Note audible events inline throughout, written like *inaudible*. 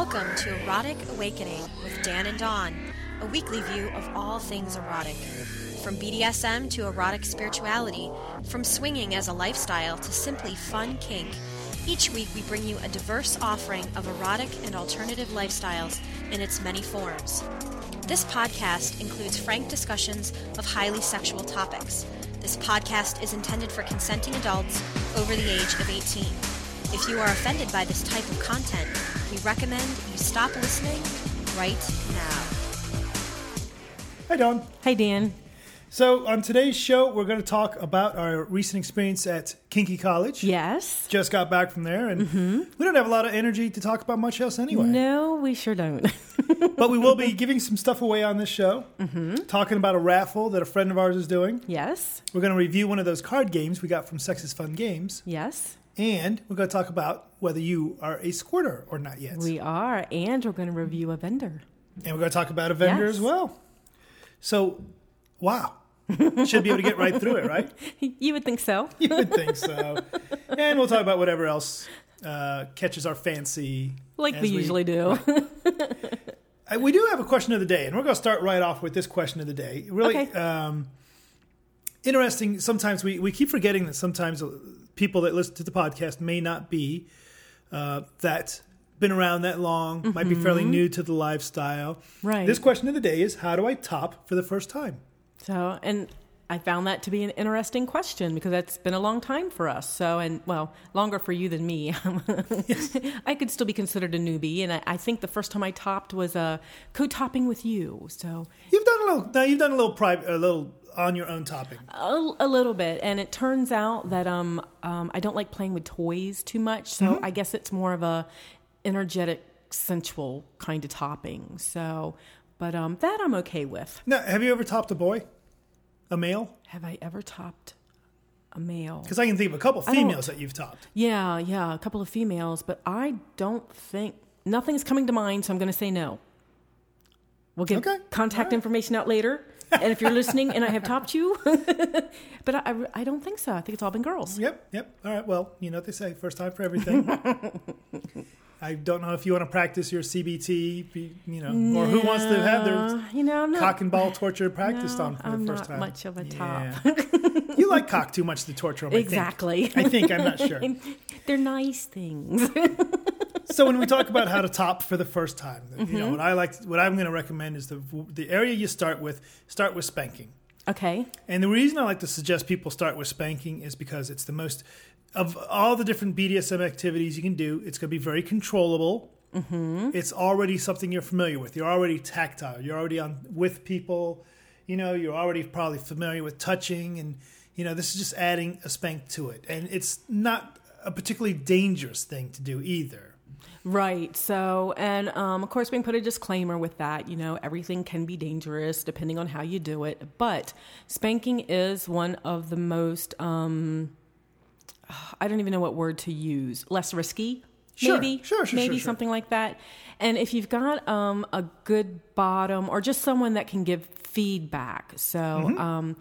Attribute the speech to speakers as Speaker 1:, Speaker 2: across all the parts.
Speaker 1: Welcome to Erotic Awakening with Dan and Dawn, a weekly view of all things erotic. From BDSM to erotic spirituality, from swinging as a lifestyle to simply fun kink, each week we bring you a diverse offering of erotic and alternative lifestyles in its many forms. This podcast includes frank discussions of highly sexual topics. This podcast is intended for consenting adults over the age of 18. If you are offended by this type of content, we recommend you stop listening right now.
Speaker 2: Hi, Dawn.
Speaker 3: Hi, Dan.
Speaker 2: So, on today's show, we're going to talk about our recent experience at Kinky College.
Speaker 3: Yes.
Speaker 2: Just got back from there, and mm-hmm. we don't have a lot of energy to talk about much else anyway.
Speaker 3: No, we sure don't. *laughs*
Speaker 2: But we will be giving some stuff away on this show, mm-hmm. talking about a raffle that a friend of ours is doing.
Speaker 3: yes.
Speaker 2: We're going to review one of those card games we got from Sex's Fun Games,
Speaker 3: Yes.
Speaker 2: And we're going to talk about whether you are a squirter or not yet.
Speaker 3: We are. And we're going to review a vendor.
Speaker 2: And we're going to talk about a vendor
Speaker 3: Yes.
Speaker 2: as well. So, wow. *laughs* Should be able to get right through it, right? *laughs*
Speaker 3: You would think so. *laughs*
Speaker 2: You would think so. And we'll talk about whatever else uh, catches our fancy.
Speaker 3: Like
Speaker 2: as
Speaker 3: we usually do.
Speaker 2: Uh, we do have a question of the day, and we're going to start right off with this question of the day. Really
Speaker 3: Okay.
Speaker 2: um, interesting. Sometimes we, we keep forgetting that sometimes people that listen to the podcast may not be uh, that been around that long, might be fairly new to the lifestyle.
Speaker 3: Mm-hmm. Right.
Speaker 2: This question of the day is how do I top for the first time?
Speaker 3: So, and I found that to be an interesting question because that's been a long time for us. So, and well, longer for you than me. *laughs* I could still be considered a newbie. And I, I think the first time I topped was uh, co topping with you. So,
Speaker 2: You've done a little. Now you've done a little private, a little on your own topping.
Speaker 3: A, a little bit, and it turns out that um, um, I don't like playing with toys too much. So I guess it's more of a energetic, sensual kind of topping. So, but um, that I'm okay with.
Speaker 2: Now, have you ever topped a boy, a male?
Speaker 3: Have I ever topped a male?
Speaker 2: Because I can think of a couple females that you've topped.
Speaker 3: Yeah, yeah, a couple of females, but I don't think nothing's coming to mind. So I'm going to say no. We'll get
Speaker 2: Okay,
Speaker 3: contact
Speaker 2: right.
Speaker 3: information out later. And if you're listening and I have topped you, *laughs* but I, I, I don't think so. I think it's all been girls.
Speaker 2: Yep, yep. All right. Well, you know what they say: first time for everything. *laughs* I don't know if you want to practice your CBT, you know, or who wants to have their
Speaker 3: you know, not,
Speaker 2: cock and ball torture *laughs* practiced
Speaker 3: No,
Speaker 2: on for
Speaker 3: I'm
Speaker 2: the first
Speaker 3: not
Speaker 2: time.
Speaker 3: much of a
Speaker 2: Yeah.
Speaker 3: top. *laughs*
Speaker 2: you like cock too much to torture them. I think.
Speaker 3: Exactly.
Speaker 2: I think I'm not sure. *laughs*
Speaker 3: They're nice things.
Speaker 2: so when we talk about how to top for the first time, you
Speaker 3: Mm-hmm.
Speaker 2: know what I like, what I'm going to recommend is the the area you start with. Start with spanking.
Speaker 3: Okay.
Speaker 2: And the reason I like to suggest people start with spanking is because it's the most of all the different BDSM activities you can do. It's going to be very controllable. Mm-hmm. It's already something you're familiar with. You're already tactile. You're already on with people. You know, you're already probably familiar with touching, and you know this is just adding a spank to it. And it's not a particularly dangerous thing to do either.
Speaker 3: Right. So, and um, of course, we can put a disclaimer with that. You know, everything can be dangerous depending on how you do it. But spanking is one of the most, um, I don't even know what word to use, less risky.
Speaker 2: Sure,
Speaker 3: Maybe,
Speaker 2: sure, sure,
Speaker 3: maybe something like that. And if you've got um, a good bottom or just someone that can give feedback, so
Speaker 2: Mm-hmm.
Speaker 3: um,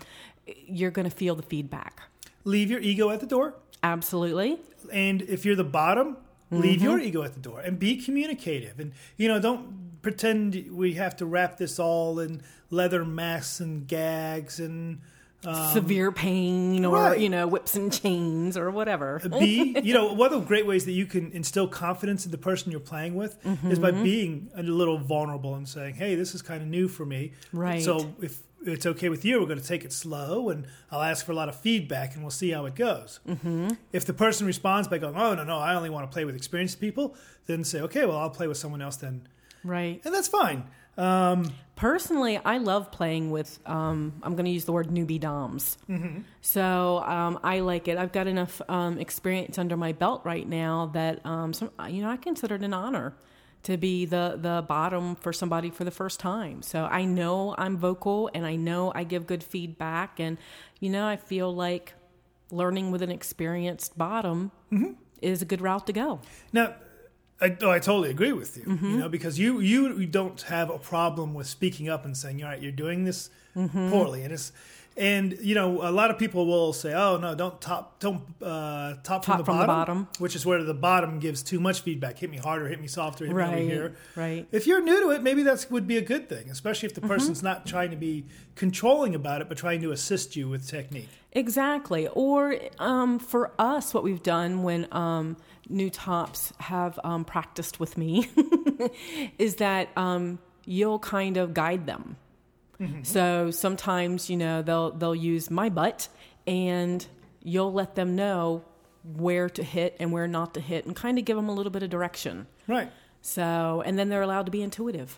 Speaker 3: you're going to feel the feedback.
Speaker 2: Leave your ego at the door.
Speaker 3: Absolutely.
Speaker 2: and if you're the bottom leave
Speaker 3: Mm-hmm.
Speaker 2: your ego at the door and be communicative and you know don't pretend we have to wrap this all in leather masks and gags and
Speaker 3: Severe pain or,
Speaker 2: Um, right.
Speaker 3: you know, whips and chains or whatever.
Speaker 2: be *laughs* you know one of the great ways that you can instill confidence in the person you're playing with is by
Speaker 3: Mm-hmm.
Speaker 2: being a little vulnerable and saying hey this is kind of new for me
Speaker 3: Right.
Speaker 2: so if it's okay with you we're going to take it slow and i'll ask for a lot of feedback and we'll see how it goes mm-hmm. if the person responds by going oh no no i only want to play with experienced people then say okay well i'll play with someone else then
Speaker 3: Right.
Speaker 2: and that's fine
Speaker 3: Personally, I love playing with. Um, I'm going to use the word newbie doms. So um, I like it. I've got enough um, experience under my belt right now that um, some, you know I consider it an honor to be the the bottom for somebody for the first time. So I know I'm vocal and I know I give good feedback, and you know I feel like learning with an experienced bottom is a good route to go.
Speaker 2: Now, I, oh, I totally agree with you.
Speaker 3: Mm-hmm.
Speaker 2: You know, because you you don't have a problem with speaking up and saying, "All right, you're doing this
Speaker 3: Mm-hmm.
Speaker 2: poorly," and it's And you know, a lot of people will say, "Oh no, don't top, don't uh, top, from, the,
Speaker 3: from the
Speaker 2: bottom,
Speaker 3: bottom.
Speaker 2: which is where the bottom gives too much feedback. Hit me harder, hit me softer, hit me over here.
Speaker 3: right.
Speaker 2: If you're new to it, maybe that would be a good thing, especially if the
Speaker 3: Mm-hmm.
Speaker 2: person's not trying to be controlling about it, but trying to assist you with technique.
Speaker 3: Exactly. Or um, for us, what we've done when um, new tops have um, practiced with me *laughs* is that um, you'll kind of guide them. So sometimes, you know, they'll they'll use my butt, and you'll let them know where to hit and where not to hit, and kind of give them a little bit of direction.
Speaker 2: Right.
Speaker 3: So, and then they're allowed to be intuitive.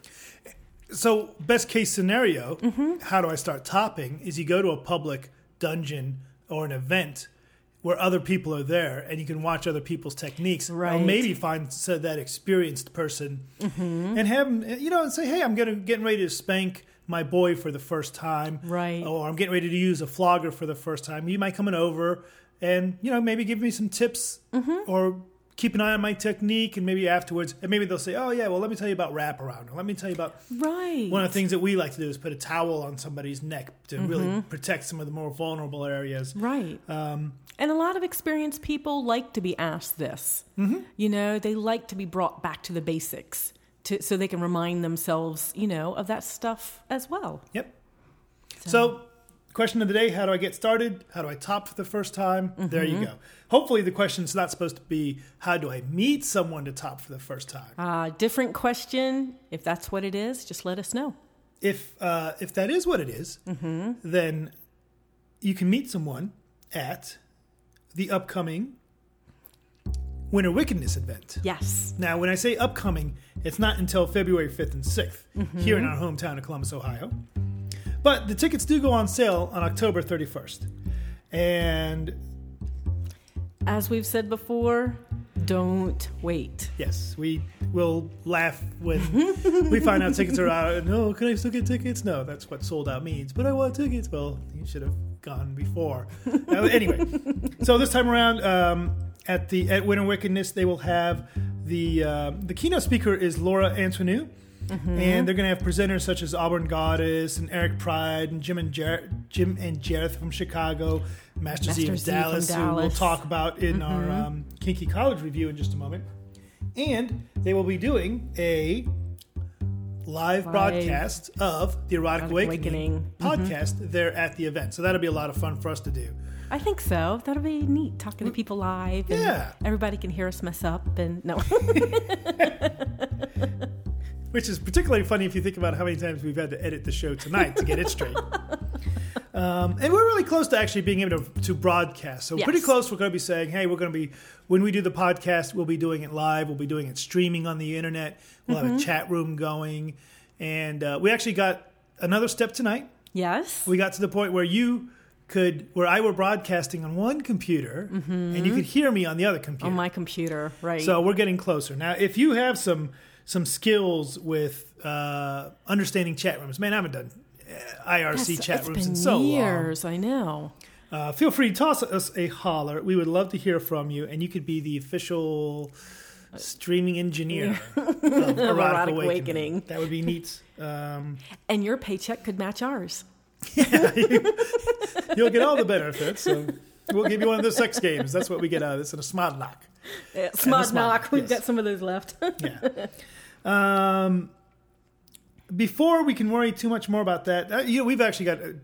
Speaker 2: So, best case scenario,
Speaker 3: Mm-hmm.
Speaker 2: how do I start topping? Is you go to a public dungeon or an event where other people are there and you can watch other people's techniques. Or
Speaker 3: Right. Mm-hmm.
Speaker 2: maybe find so that experienced person and have them, you know, and say, hey, I'm gonna, getting ready to spank my boy for the first time.
Speaker 3: Right.
Speaker 2: Or I'm getting ready to use a flogger for the first time. You might coming over and, you know, maybe give me some tips
Speaker 3: Mm-hmm.
Speaker 2: or keep an eye on my technique and maybe afterwards, and maybe they'll say, oh, yeah, well, let me tell you about wraparound. Or let me tell you about
Speaker 3: Right.
Speaker 2: one of the things that we like to do is put a towel on somebody's neck to
Speaker 3: Mm-hmm.
Speaker 2: really protect some of the more vulnerable areas.
Speaker 3: Right.
Speaker 2: Um,
Speaker 3: And a lot of experienced people like to be asked this.
Speaker 2: Mm-hmm.
Speaker 3: You know, they like to be brought back to the basics to, so they can remind themselves, you know, of that stuff as well.
Speaker 2: Yep. So, question of the day how do I get started? How do I top for the first time? There
Speaker 3: Mm-hmm.
Speaker 2: you go. Hopefully, the question's not supposed to be how do I meet someone to top for the first time?
Speaker 3: Uh, different question. If that's what it is, just let us know.
Speaker 2: If, uh, if that is what it is,
Speaker 3: Mm-hmm.
Speaker 2: then you can meet someone at the upcoming Winter Wickedness event.
Speaker 3: Yes.
Speaker 2: Now, when I say upcoming, it's not until February 5th and 6th
Speaker 3: Mm-hmm.
Speaker 2: here in our hometown of Columbus, Ohio. But the tickets do go on sale on October 31st. And
Speaker 3: As we've said before, don't wait.
Speaker 2: yes, we will laugh when *laughs* we find out tickets are out. No, can I still get tickets? No, that's what sold out means. But I want tickets. Well, you should have gone before. *laughs* Uh, anyway, so this time around um, at the at Winter Wickedness, they will have the uh, the keynote speaker is Laura Antoniou. And they're going to have presenters such as Auburn Goddess and Eric Pride and Jim and Jer- Jim and Jareth from Chicago, Master, Z of
Speaker 3: Z from
Speaker 2: Dallas, who we'll talk about in our um, Kinky College review in just a moment. And they will be doing a live,
Speaker 3: Live.
Speaker 2: broadcast of the Erotic,
Speaker 3: Erotic
Speaker 2: Awakening,
Speaker 3: Awakening.
Speaker 2: podcast there at the event. So that'll be a lot of fun for us to do.
Speaker 3: I think so. That'll be neat talking to people live. And
Speaker 2: Yeah.
Speaker 3: Everybody can hear us mess up. And no. *laughs*
Speaker 2: which is particularly funny if you think about how many times we've had to edit the show tonight to get it straight. *laughs* Um, and we're really close to actually being able to, to broadcast. So
Speaker 3: Yes.
Speaker 2: pretty close. We're going to be saying, hey, we're going to be when we do the podcast, we'll be doing it live. We'll be doing it streaming on the internet. We'll have a chat room going, and uh, we actually got another step tonight.
Speaker 3: yes.
Speaker 2: We got to the point where you could, where I were broadcasting on one computer, and you could hear me on the other computer.
Speaker 3: on my computer. Right.
Speaker 2: So we're getting closer now. If you have some some skills with uh, understanding chat rooms, man, I haven't done uh, IRC
Speaker 3: Yes,
Speaker 2: chat rooms in so long.
Speaker 3: years. I know.
Speaker 2: Uh, feel free to toss us a holler. We would love to hear from you, and you could be the official streaming engineer of Erotic, *laughs*
Speaker 3: Erotic
Speaker 2: Awakening.
Speaker 3: Awakening.
Speaker 2: That would be neat. Um,
Speaker 3: And your paycheck could match ours. *laughs*
Speaker 2: you'll get all the benefits. So we'll give you one of those sex games. That's what we get out of this, and a smod knock.
Speaker 3: Yeah, Smart
Speaker 2: smart,
Speaker 3: knock. We've
Speaker 2: yes.
Speaker 3: got some of those left. *laughs*
Speaker 2: yeah. Um, before we can worry too much more about that, uh, you know, we've actually got a,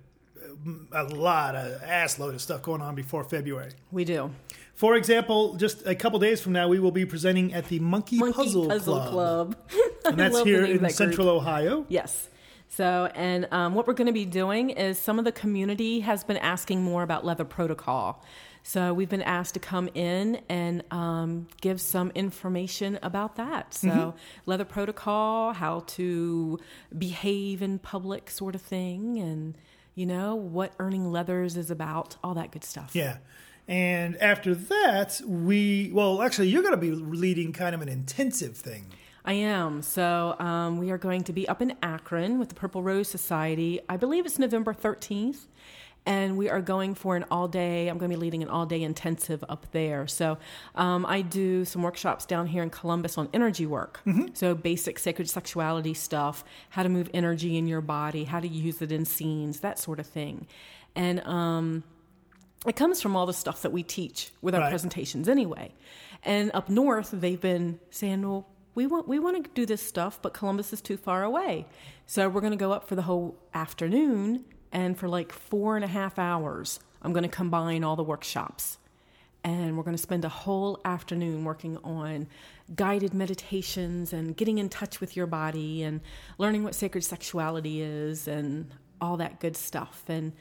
Speaker 2: a lot of ass load of stuff going on before February.
Speaker 3: we do.
Speaker 2: For example, just a couple days from now, we will be presenting at the Monkey,
Speaker 3: Monkey
Speaker 2: Puzzle,
Speaker 3: Puzzle
Speaker 2: Club,
Speaker 3: Club. *laughs*
Speaker 2: and that's here in
Speaker 3: that.
Speaker 2: Central Ohio.
Speaker 3: Yes. So, and um, what we're going to be doing is some of the community has been asking more about Leather Protocol. So, we've been asked to come in and um, give some information about that. So,
Speaker 2: Mm-hmm.
Speaker 3: Leather Protocol, how to behave in public, sort of thing, and you know what earning leathers is about, all that good stuff.
Speaker 2: Yeah. And after that, we, well, actually, you're going to be leading kind of an intensive thing.
Speaker 3: I am. So um, we are going to be up in Akron with the Purple Rose Society. I believe it's November 13th. And we are going for an all day, I'm going to be leading an all day intensive up there. So um, I do some workshops down here in Columbus on energy work. So basic sacred sexuality stuff, how to move energy in your body, how to use it in scenes, that sort of thing. and um, it comes from all the stuff that we teach with our
Speaker 2: Right.
Speaker 3: presentations anyway. And up north, they've been saying, "Well, we want we want to do this stuff, but Columbus is too far away, so we're going to go up for the whole afternoon, and for like four and a half hours, I'm going to combine all the workshops." and we're going to spend a whole afternoon working on guided meditations and getting in touch with your body and learning what sacred sexuality is and all that good stuff. And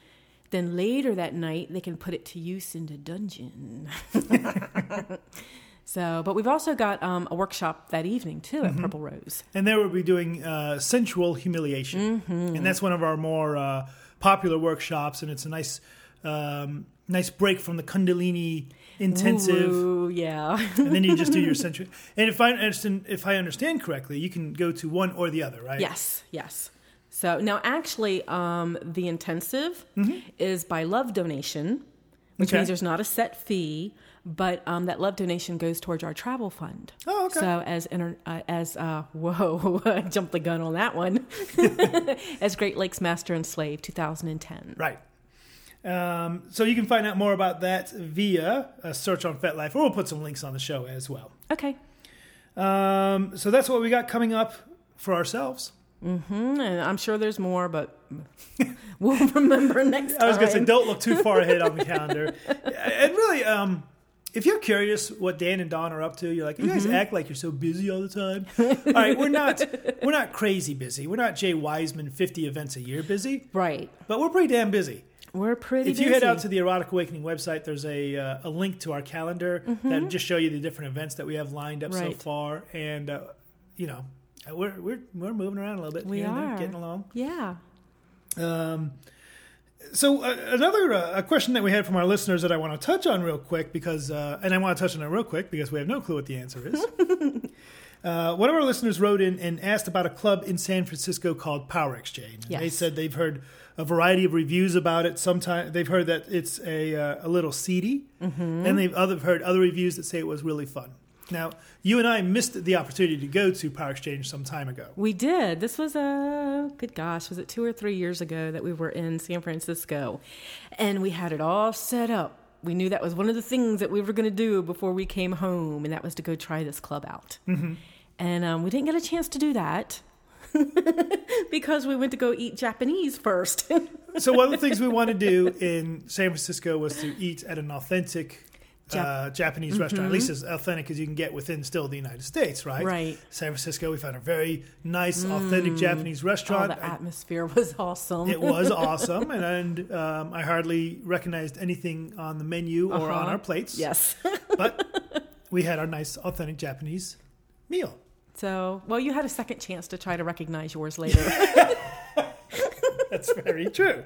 Speaker 3: then later that night they can put it to use in the dungeon *laughs* *laughs* so but we've also got um, a workshop that evening too at purple rose
Speaker 2: And there we'll be doing uh, sensual humiliation,
Speaker 3: Mm-hmm.
Speaker 2: and that's one of our more uh, popular workshops. And it's a nice, um, nice break from the Kundalini intensive.
Speaker 3: Ooh, yeah
Speaker 2: and then you just do your *laughs* sensual. And if I understand, if I understand correctly, you can go to one or the other, right?
Speaker 3: Yes, yes. So now, actually, um, the intensive is by love donation, which
Speaker 2: Okay.
Speaker 3: means there's not a set fee, but um, that love donation goes towards our travel fund.
Speaker 2: Oh, okay.
Speaker 3: So as inter- uh, as uh, *laughs* whoa, *laughs* I jumped the gun on that one. *laughs* as Great Lakes Master and Slave, 2010.
Speaker 2: Right. Um, so you can find out more about that via a search on FetLife, or we'll put some links on the show as well.
Speaker 3: Okay.
Speaker 2: Um, so that's what we got coming up for ourselves.
Speaker 3: Mm, and I'm sure there's more, but we'll remember next time.
Speaker 2: I was going to say, don't look too far ahead on the calendar. And really, um, if you're curious what Dan and Dawn are up to, you're like, you guys
Speaker 3: Mm-hmm.
Speaker 2: act like you're so busy all the time. all right, we're not, we're not crazy busy. We're not Jay Wiseman 50 events a year busy,
Speaker 3: Right.
Speaker 2: but we're pretty damn busy.
Speaker 3: We're pretty busy.
Speaker 2: if you head out to the Erotic Awakening website, there's a uh, a link to our calendar that just show you the different events that we have lined up so
Speaker 3: Mm-hmm.
Speaker 2: Far, and uh, you know, we're we're we're moving around a little bit.
Speaker 3: We
Speaker 2: here and there,
Speaker 3: are.
Speaker 2: getting along.
Speaker 3: Yeah.
Speaker 2: Um, so uh, another uh, a question that we had from our listeners that I want to touch on real quick because, uh, and I want to touch on it real quick because we have no clue what the answer is. *laughs* uh, one of our listeners wrote in and asked about a club in San Francisco called Power Exchange. And They said they've heard a variety of reviews about it. Sometimes they've heard that it's a uh, a little seedy, and they've other heard other reviews that say it was really fun. Now, you and I missed the opportunity to go to Power Exchange some time ago.
Speaker 3: We did. This was a good gosh, was it two or three years ago that we were in San Francisco, and we had it all set up. We knew that was one of the things that we were going to do before we came home, and that was to go try this club out. Mm-hmm. And um, we didn't get a chance to do that *laughs* because we went to go eat Japanese first. *laughs*
Speaker 2: So one of the things we want to do in San Francisco was to eat at an authentic
Speaker 3: Jap-
Speaker 2: uh, Japanese restaurant, at least as authentic as you can get within still the United States, right?
Speaker 3: Right.
Speaker 2: San Francisco, we found a very nice, authentic Japanese
Speaker 3: oh,
Speaker 2: restaurant.
Speaker 3: the
Speaker 2: I-
Speaker 3: atmosphere *laughs* was awesome.
Speaker 2: it was *laughs* awesome, and, and um, I hardly recognized anything on the menu or on
Speaker 3: Uh-huh.
Speaker 2: our plates.
Speaker 3: yes. *laughs*
Speaker 2: but we had our nice, authentic Japanese meal.
Speaker 3: So, well, you had a second chance to try to recognize yours later.
Speaker 2: That's very true.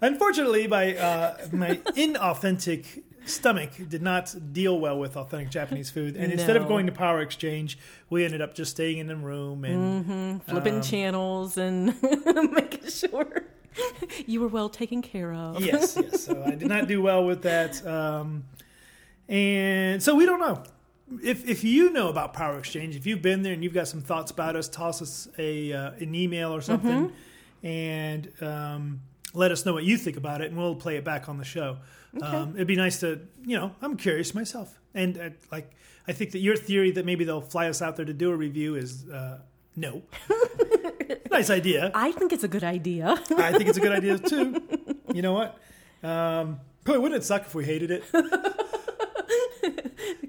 Speaker 2: Unfortunately, by uh, my inauthentic stomach did not deal well with authentic Japanese food, and instead of going to Power Exchange, we ended up just staying in the room and
Speaker 3: flipping
Speaker 2: Um,
Speaker 3: channels and *laughs* making sure you were well taken care of.
Speaker 2: yes, yes. So I did not do well with that, um, and so we don't know. If, if you know about Power Exchange, if you've been there and you've got some thoughts about us, toss us a uh, an email or something, and um, let us know what you think about it, and we'll play it back on the show. Um, it'd be nice to, you know, I'm curious myself, and uh, like I think that your theory that maybe they'll fly us out there to do a review is uh, no. *laughs* nice idea.
Speaker 3: I think it's a good idea.
Speaker 2: I think it's a good idea too. You know what? Um, boy, wouldn't it suck if we hated it? *laughs*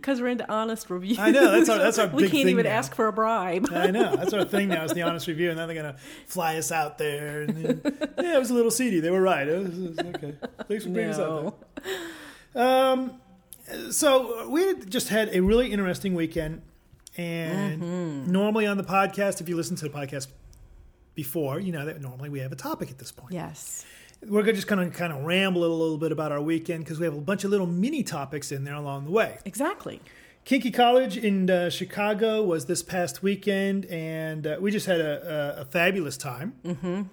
Speaker 3: because we're into honest reviews.
Speaker 2: I know, that's our- that's our *laughs*
Speaker 3: we can't
Speaker 2: thing
Speaker 3: even
Speaker 2: now.
Speaker 3: ask for a bribe.
Speaker 2: I know that's our thing now. Is the *laughs* honest review, and then they're gonna fly us out there. And yeah, it was a little seedy. They were right. It was, it was okay. Thanks for bringing us out. There. Um, so we just had a really interesting weekend, and
Speaker 3: Mm-hmm.
Speaker 2: normally on the podcast, if you listen to the podcast before, you know that normally we have a topic at this point.
Speaker 3: Yes.
Speaker 2: We're gonna just kind of kind of ramble a little bit about our weekend because we have a bunch of little mini topics in there along the way.
Speaker 3: Exactly.
Speaker 2: Kinky College in uh, Chicago was this past weekend, and uh, we just had a, a, a fabulous time.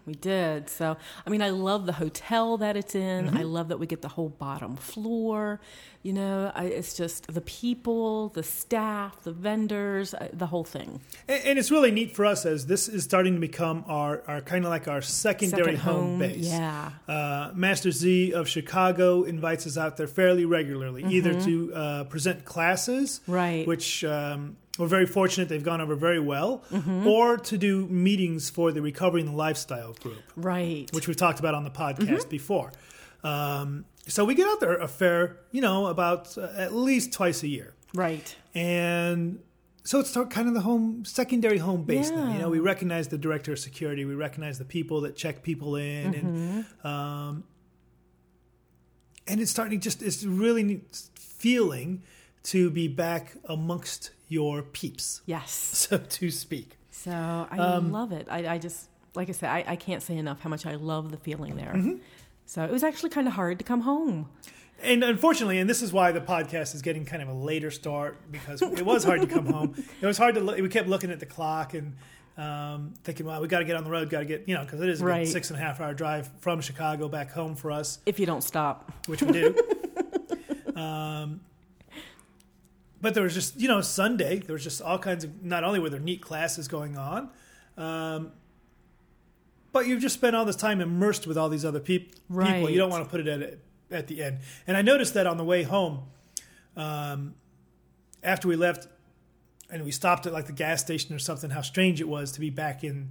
Speaker 3: We did. So, I mean, I love the hotel that it's in.
Speaker 2: Mm-hmm.
Speaker 3: I love that we get the whole bottom floor. You know, I, it's just the people, the staff, the vendors, uh, the whole thing.
Speaker 2: And, and it's really neat for us as this is starting to become our, our kind of like our secondary
Speaker 3: Second
Speaker 2: home,
Speaker 3: home,
Speaker 2: base.
Speaker 3: yeah.
Speaker 2: Uh, Master Z of Chicago invites us out there fairly regularly, either to uh, present classes,
Speaker 3: Mm-hmm. Right.
Speaker 2: which um, we're very fortunate they've gone over very well,
Speaker 3: Mm-hmm.
Speaker 2: or to do meetings for the Recovery and the Lifestyle group.
Speaker 3: Right.
Speaker 2: which we've talked about on the podcast
Speaker 3: Mm-hmm.
Speaker 2: before. Um, so we get out there a fair, you know, about uh, at least twice a year,
Speaker 3: right.
Speaker 2: and so it's kind of the home secondary home base now. You know, we recognize the director of security, we recognize the people that check people in, and
Speaker 3: Mm-hmm.
Speaker 2: um, and it's starting just it's really neat feeling to be back amongst your peeps,
Speaker 3: Yes. *laughs*
Speaker 2: so to speak.
Speaker 3: So I
Speaker 2: Um,
Speaker 3: love it. I, I just, like I said, I, I can't say enough how much I love the feeling there.
Speaker 2: Mm-hmm.
Speaker 3: So it was actually kind of hard to come home.
Speaker 2: And unfortunately, and this is why the podcast is getting kind of a later start because it was hard to come home. *laughs* It was hard to. Look, we kept looking at the clock and um, thinking, "Well, we got to get on the road. Got to get you know because it is a
Speaker 3: Right.
Speaker 2: six and a half hour drive from Chicago back home for us,
Speaker 3: If you don't stop.
Speaker 2: which we do." *laughs* um, but there was just you know Sunday. There was just all kinds of. Not only were there neat classes going on. Um, but you've just spent all this time immersed with all these other peop- people.
Speaker 3: Right.
Speaker 2: You don't want to put it at at the end. And I noticed that on the way home, um, after we left, and we stopped at like the gas station or something. How strange it was to be back in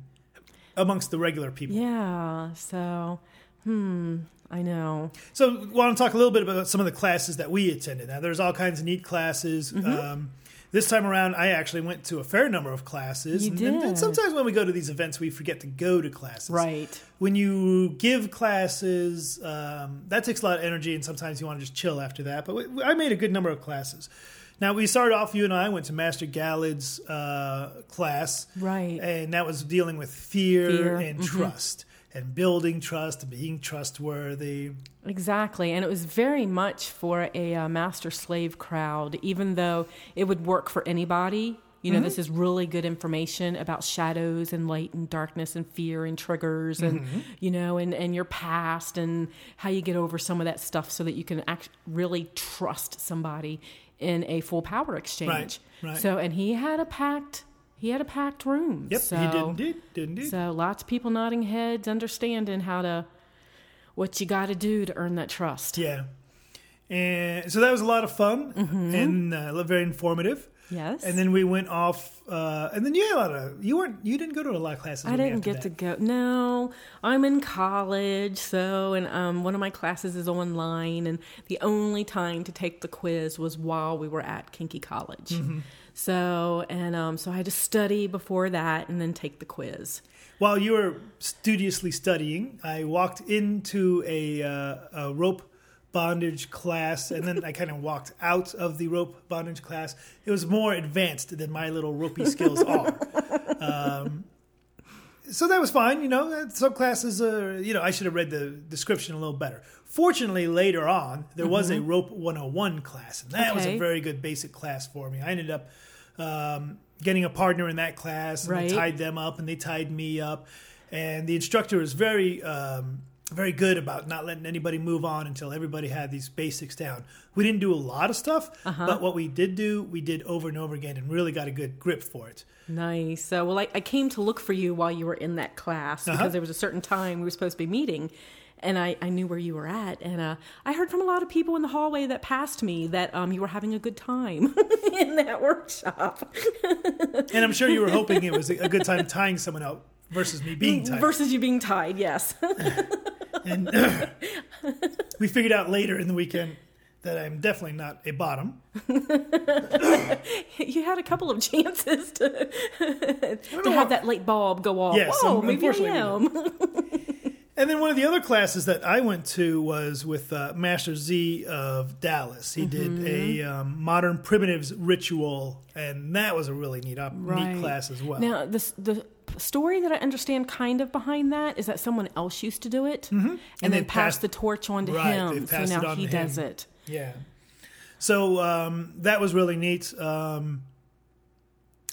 Speaker 2: amongst the regular people.
Speaker 3: Yeah. So, hmm, I know.
Speaker 2: So, I want to talk a little bit about some of the classes that we attended. Now, there's all kinds of neat classes.
Speaker 3: Mm-hmm.
Speaker 2: Um, this time around, I actually went to a fair number of classes.
Speaker 3: You
Speaker 2: and, and- and
Speaker 3: did.
Speaker 2: sometimes when we go to these events, we forget to go to classes.
Speaker 3: Right.
Speaker 2: When you give classes, um, that takes a lot of energy, and sometimes you want to just chill after that. But we, I made a good number of classes. Now, we started off, you and I went to Master Gallad's uh, class.
Speaker 3: Right.
Speaker 2: And that was dealing with fear,
Speaker 3: Fear,
Speaker 2: and
Speaker 3: mhm.
Speaker 2: trust, and building trust, and being trustworthy.
Speaker 3: Exactly. And it was very much for a uh, master slave crowd, even though it would work for anybody. You know, this is really good information about shadows and light and darkness and fear and triggers and, you know, and, and your past and how you get over some of that stuff so that you can act, really trust somebody in a full power exchange.
Speaker 2: right.
Speaker 3: So, and he had a packed, he had a packed room.
Speaker 2: Yep,
Speaker 3: so,
Speaker 2: he did indeed. Did indeed.
Speaker 3: So lots of people nodding heads, understanding how to, what you got to do to earn that trust.
Speaker 2: Yeah. And so that was a lot of fun
Speaker 3: Mm-hmm.
Speaker 2: and uh, very informative.
Speaker 3: Yes.
Speaker 2: And then we went off, uh, and then you had a lot of you weren't you didn't go to a lot of classes.
Speaker 3: I didn't get to go. No, I'm in college, so and um, one of my classes is online, and the only time to take the quiz was while we were at Kinky College.
Speaker 2: Mm-hmm.
Speaker 3: So and um, so I had to study before that, and then take the quiz.
Speaker 2: While you were studiously studying, I walked into a, uh, a rope bondage class, and then I kind of walked out of the rope bondage class. It was more advanced than my little ropey skills are. *laughs* Um, so that was fine, you know. Some classes, uh, you know, I should have read the description a little better. Fortunately, later on, there was a rope 101 class, and that was a very good basic class for me. I ended up um, getting a partner in that class, and
Speaker 3: Right.
Speaker 2: tied them up, and they tied me up. And the instructor was very, um, very good about not letting anybody move on until everybody had these basics down. We didn't do a lot of stuff,
Speaker 3: Uh-huh.
Speaker 2: but what we did do, we did over and over again, and really got a good grip for it.
Speaker 3: Nice. So, well, I, I came to look for you while you were in that class because
Speaker 2: Uh-huh.
Speaker 3: there was a certain time we were supposed to be meeting, and I, I knew where you were at. And uh, I heard from a lot of people in the hallway that passed me that um, you were having a good time *laughs* in that workshop
Speaker 2: And I'm sure you were hoping it was a a good time tying someone out versus me being tied.
Speaker 3: versus you being tied. Yes. *laughs*
Speaker 2: And *laughs* we figured out later in the weekend that I'm definitely not a bottom. *laughs*
Speaker 3: you had a couple of chances to, to have that late bulb go off.
Speaker 2: Yes,
Speaker 3: oh,
Speaker 2: Whoa,
Speaker 3: maybe I am.
Speaker 2: And then one of the other classes that I went to was with uh, Master Z of Dallas. He
Speaker 3: Mm-hmm.
Speaker 2: did a um, modern primitives ritual, and that was a really neat, op- neat class as well.
Speaker 3: Now, this, the story that I understand kind of behind that is that someone else used to do it and,
Speaker 2: Mm-hmm. they
Speaker 3: then passed
Speaker 2: passed-
Speaker 3: the torch on to
Speaker 2: Right,
Speaker 3: him. So now he does
Speaker 2: him.
Speaker 3: it.
Speaker 2: yeah. So um, that was really neat. Um,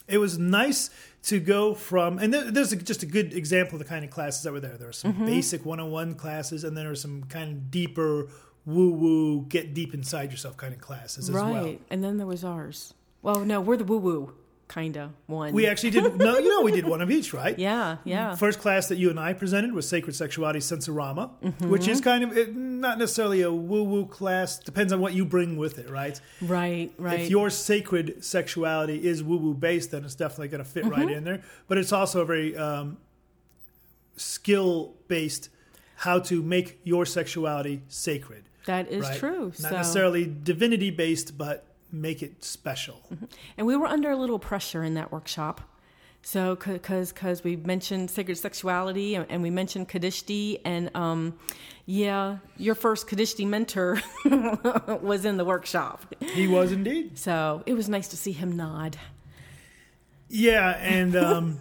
Speaker 2: it was nice to go from, and there, there's a, just a good example of the kind of classes that were there. There were some mm-hmm. basic 101 classes, and then there were some kind of deeper woo woo, get deep inside yourself kind of classes as
Speaker 3: right.
Speaker 2: well.
Speaker 3: And then there was ours. Well, no, we're the woo woo kind of one.
Speaker 2: We actually did, no, you know, we did one of each, right? *laughs*
Speaker 3: yeah, yeah.
Speaker 2: First class that you and I presented was Sacred Sexuality Sensorama,
Speaker 3: Mm-hmm.
Speaker 2: which is kind of it, not necessarily a woo woo class. Depends on what you bring with it, right?
Speaker 3: right, right.
Speaker 2: If your sacred sexuality is woo woo based, then it's definitely going to fit right
Speaker 3: Mm-hmm.
Speaker 2: in there. But it's also a very um, skill based how to make your sexuality sacred.
Speaker 3: that is
Speaker 2: right?
Speaker 3: true.
Speaker 2: Not
Speaker 3: so.
Speaker 2: necessarily divinity based, but make it special.
Speaker 3: And we were under a little pressure in that workshop. So, because because we mentioned sacred sexuality and, and we mentioned Qadishti, and um, yeah, your first Qadishti mentor *laughs* was in the workshop.
Speaker 2: He was indeed.
Speaker 3: So it was nice to see him nod.
Speaker 2: Yeah, and um,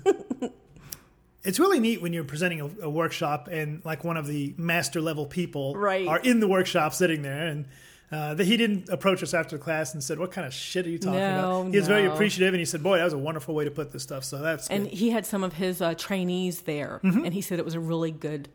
Speaker 2: *laughs* it's really neat when you're presenting a, a workshop and like one of the master level people
Speaker 3: Right.
Speaker 2: are in the workshop sitting there and. Uh, that he didn't approach us after the class and said, "What kind of shit are you talking
Speaker 3: No,
Speaker 2: about?" He was very appreciative, and he said, "Boy, that was a wonderful way to put this stuff." So that's
Speaker 3: And
Speaker 2: good.
Speaker 3: he had some of his uh, trainees there,
Speaker 2: Mm-hmm.
Speaker 3: and he said it was a really good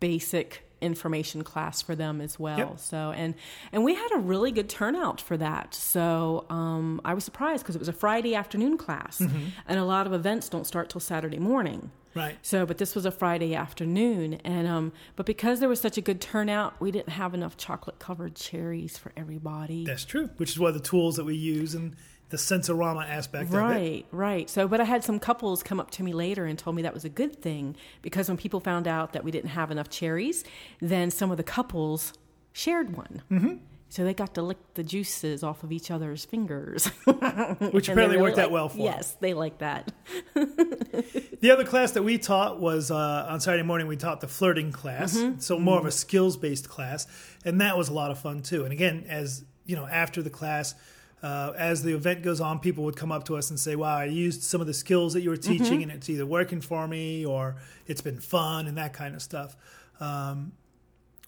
Speaker 3: basic information class for them as well.
Speaker 2: Yep.
Speaker 3: So and and we had a really good turnout for that. So um, I was surprised because it was a Friday afternoon class,
Speaker 2: Mm-hmm.
Speaker 3: and a lot of events don't start till Saturday morning.
Speaker 2: Right.
Speaker 3: So, but this was a Friday afternoon, and um, but because there was such a good turnout, we didn't have enough chocolate covered cherries for everybody.
Speaker 2: That's true. Which is why the tools that we use and the sensorama aspect of it.
Speaker 3: Right, right. So, but I had some couples come up to me later and told me that was a good thing because when people found out that we didn't have enough cherries, then some of the couples shared one. Mm-hmm. So they got to lick the juices off of each other's fingers. *laughs*
Speaker 2: Which apparently
Speaker 3: really
Speaker 2: worked out well for them.
Speaker 3: Yes, they like that. *laughs*
Speaker 2: The other class that we taught was uh, on Saturday morning. We taught the flirting class,
Speaker 3: Mm-hmm.
Speaker 2: so more of a skills based class, and that was a lot of fun too. And again, as you know, after the class, uh, as the event goes on, people would come up to us and say, "Wow, I used some of the skills that you were
Speaker 3: Mm-hmm.
Speaker 2: teaching, and it's either working for me or it's been fun and that kind of stuff." Um,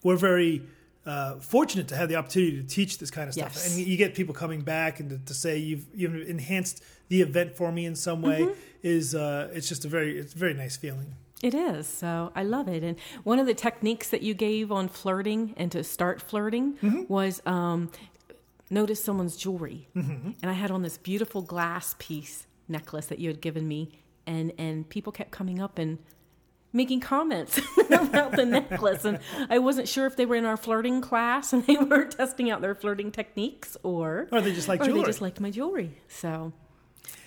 Speaker 2: we're very uh, fortunate to have the opportunity to teach this kind of stuff,
Speaker 3: Yes.
Speaker 2: and you get people coming back and to, to say you've you've enhanced the event for me in some way
Speaker 3: Mm-hmm.
Speaker 2: is uh, it's just a very it's a very nice feeling.
Speaker 3: It is. So I love it. And one of the techniques that you gave on flirting and to start flirting was um, notice someone's jewelry. And I had on this beautiful glass piece necklace that you had given me, and and people kept coming up and making comments *laughs* about the necklace and I wasn't sure if they were in our flirting class and *laughs* they were testing out their flirting techniques or
Speaker 2: Or they just like
Speaker 3: or
Speaker 2: jewelry.
Speaker 3: they just liked my jewelry. So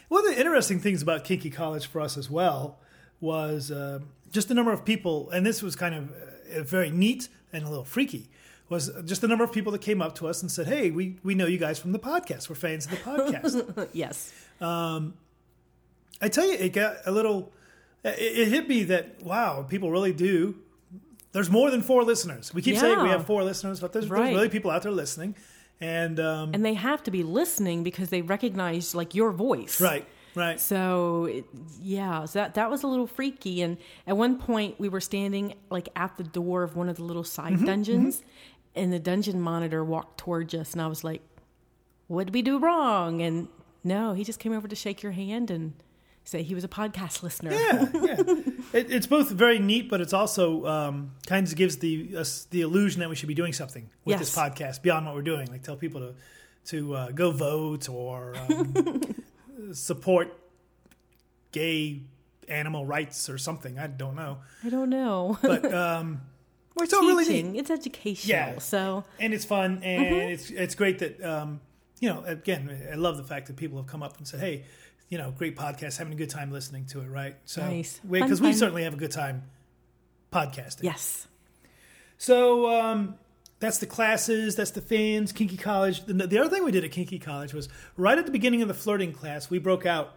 Speaker 2: One of the interesting things about Kinky College for us as well was uh, just the number of people, and this was kind of uh, very neat and a little freaky. Was just the number of people that came up to us and said, "Hey, we we know you guys from the podcast. We're fans of the *laughs* podcast."
Speaker 3: yes.
Speaker 2: I tell you, it got a little. It, it hit me that wow, people really do. There's more than four listeners. We keep saying we have four listeners, but there's, there's really people out there listening, and um,
Speaker 3: And they have to be listening because they recognize like your voice.
Speaker 2: right, right.
Speaker 3: So it, yeah, so that that was a little freaky. And at one point, we were standing like at the door of one of the little side
Speaker 2: Mm-hmm,
Speaker 3: dungeons, and the dungeon monitor walked towards us, and I was like, "What did we do wrong?" And no, he just came over to shake your hand and say he was a podcast listener.
Speaker 2: Yeah, *laughs* yeah. It, it's both very neat, but it's also um, kind of gives the us the illusion that we should be doing something with this podcast beyond what we're doing. Like tell people to to uh, go vote or um, *laughs* support gay animal rights or something. I don't know,
Speaker 3: I don't know.
Speaker 2: but *laughs* um,
Speaker 3: We're
Speaker 2: really
Speaker 3: teaching. it's educational.
Speaker 2: Yeah.
Speaker 3: So
Speaker 2: and it's fun and
Speaker 3: Mm-hmm.
Speaker 2: it's it's great that um, you know again I love the fact that people have come up and said hey you know great podcast having a good time listening to it right? So
Speaker 3: Nice.
Speaker 2: because we certainly have a good time podcasting.
Speaker 3: Yes,
Speaker 2: so um, that's the classes that's the fans kinky college. The, the other thing we did at kinky college was right at the beginning of the flirting class we broke out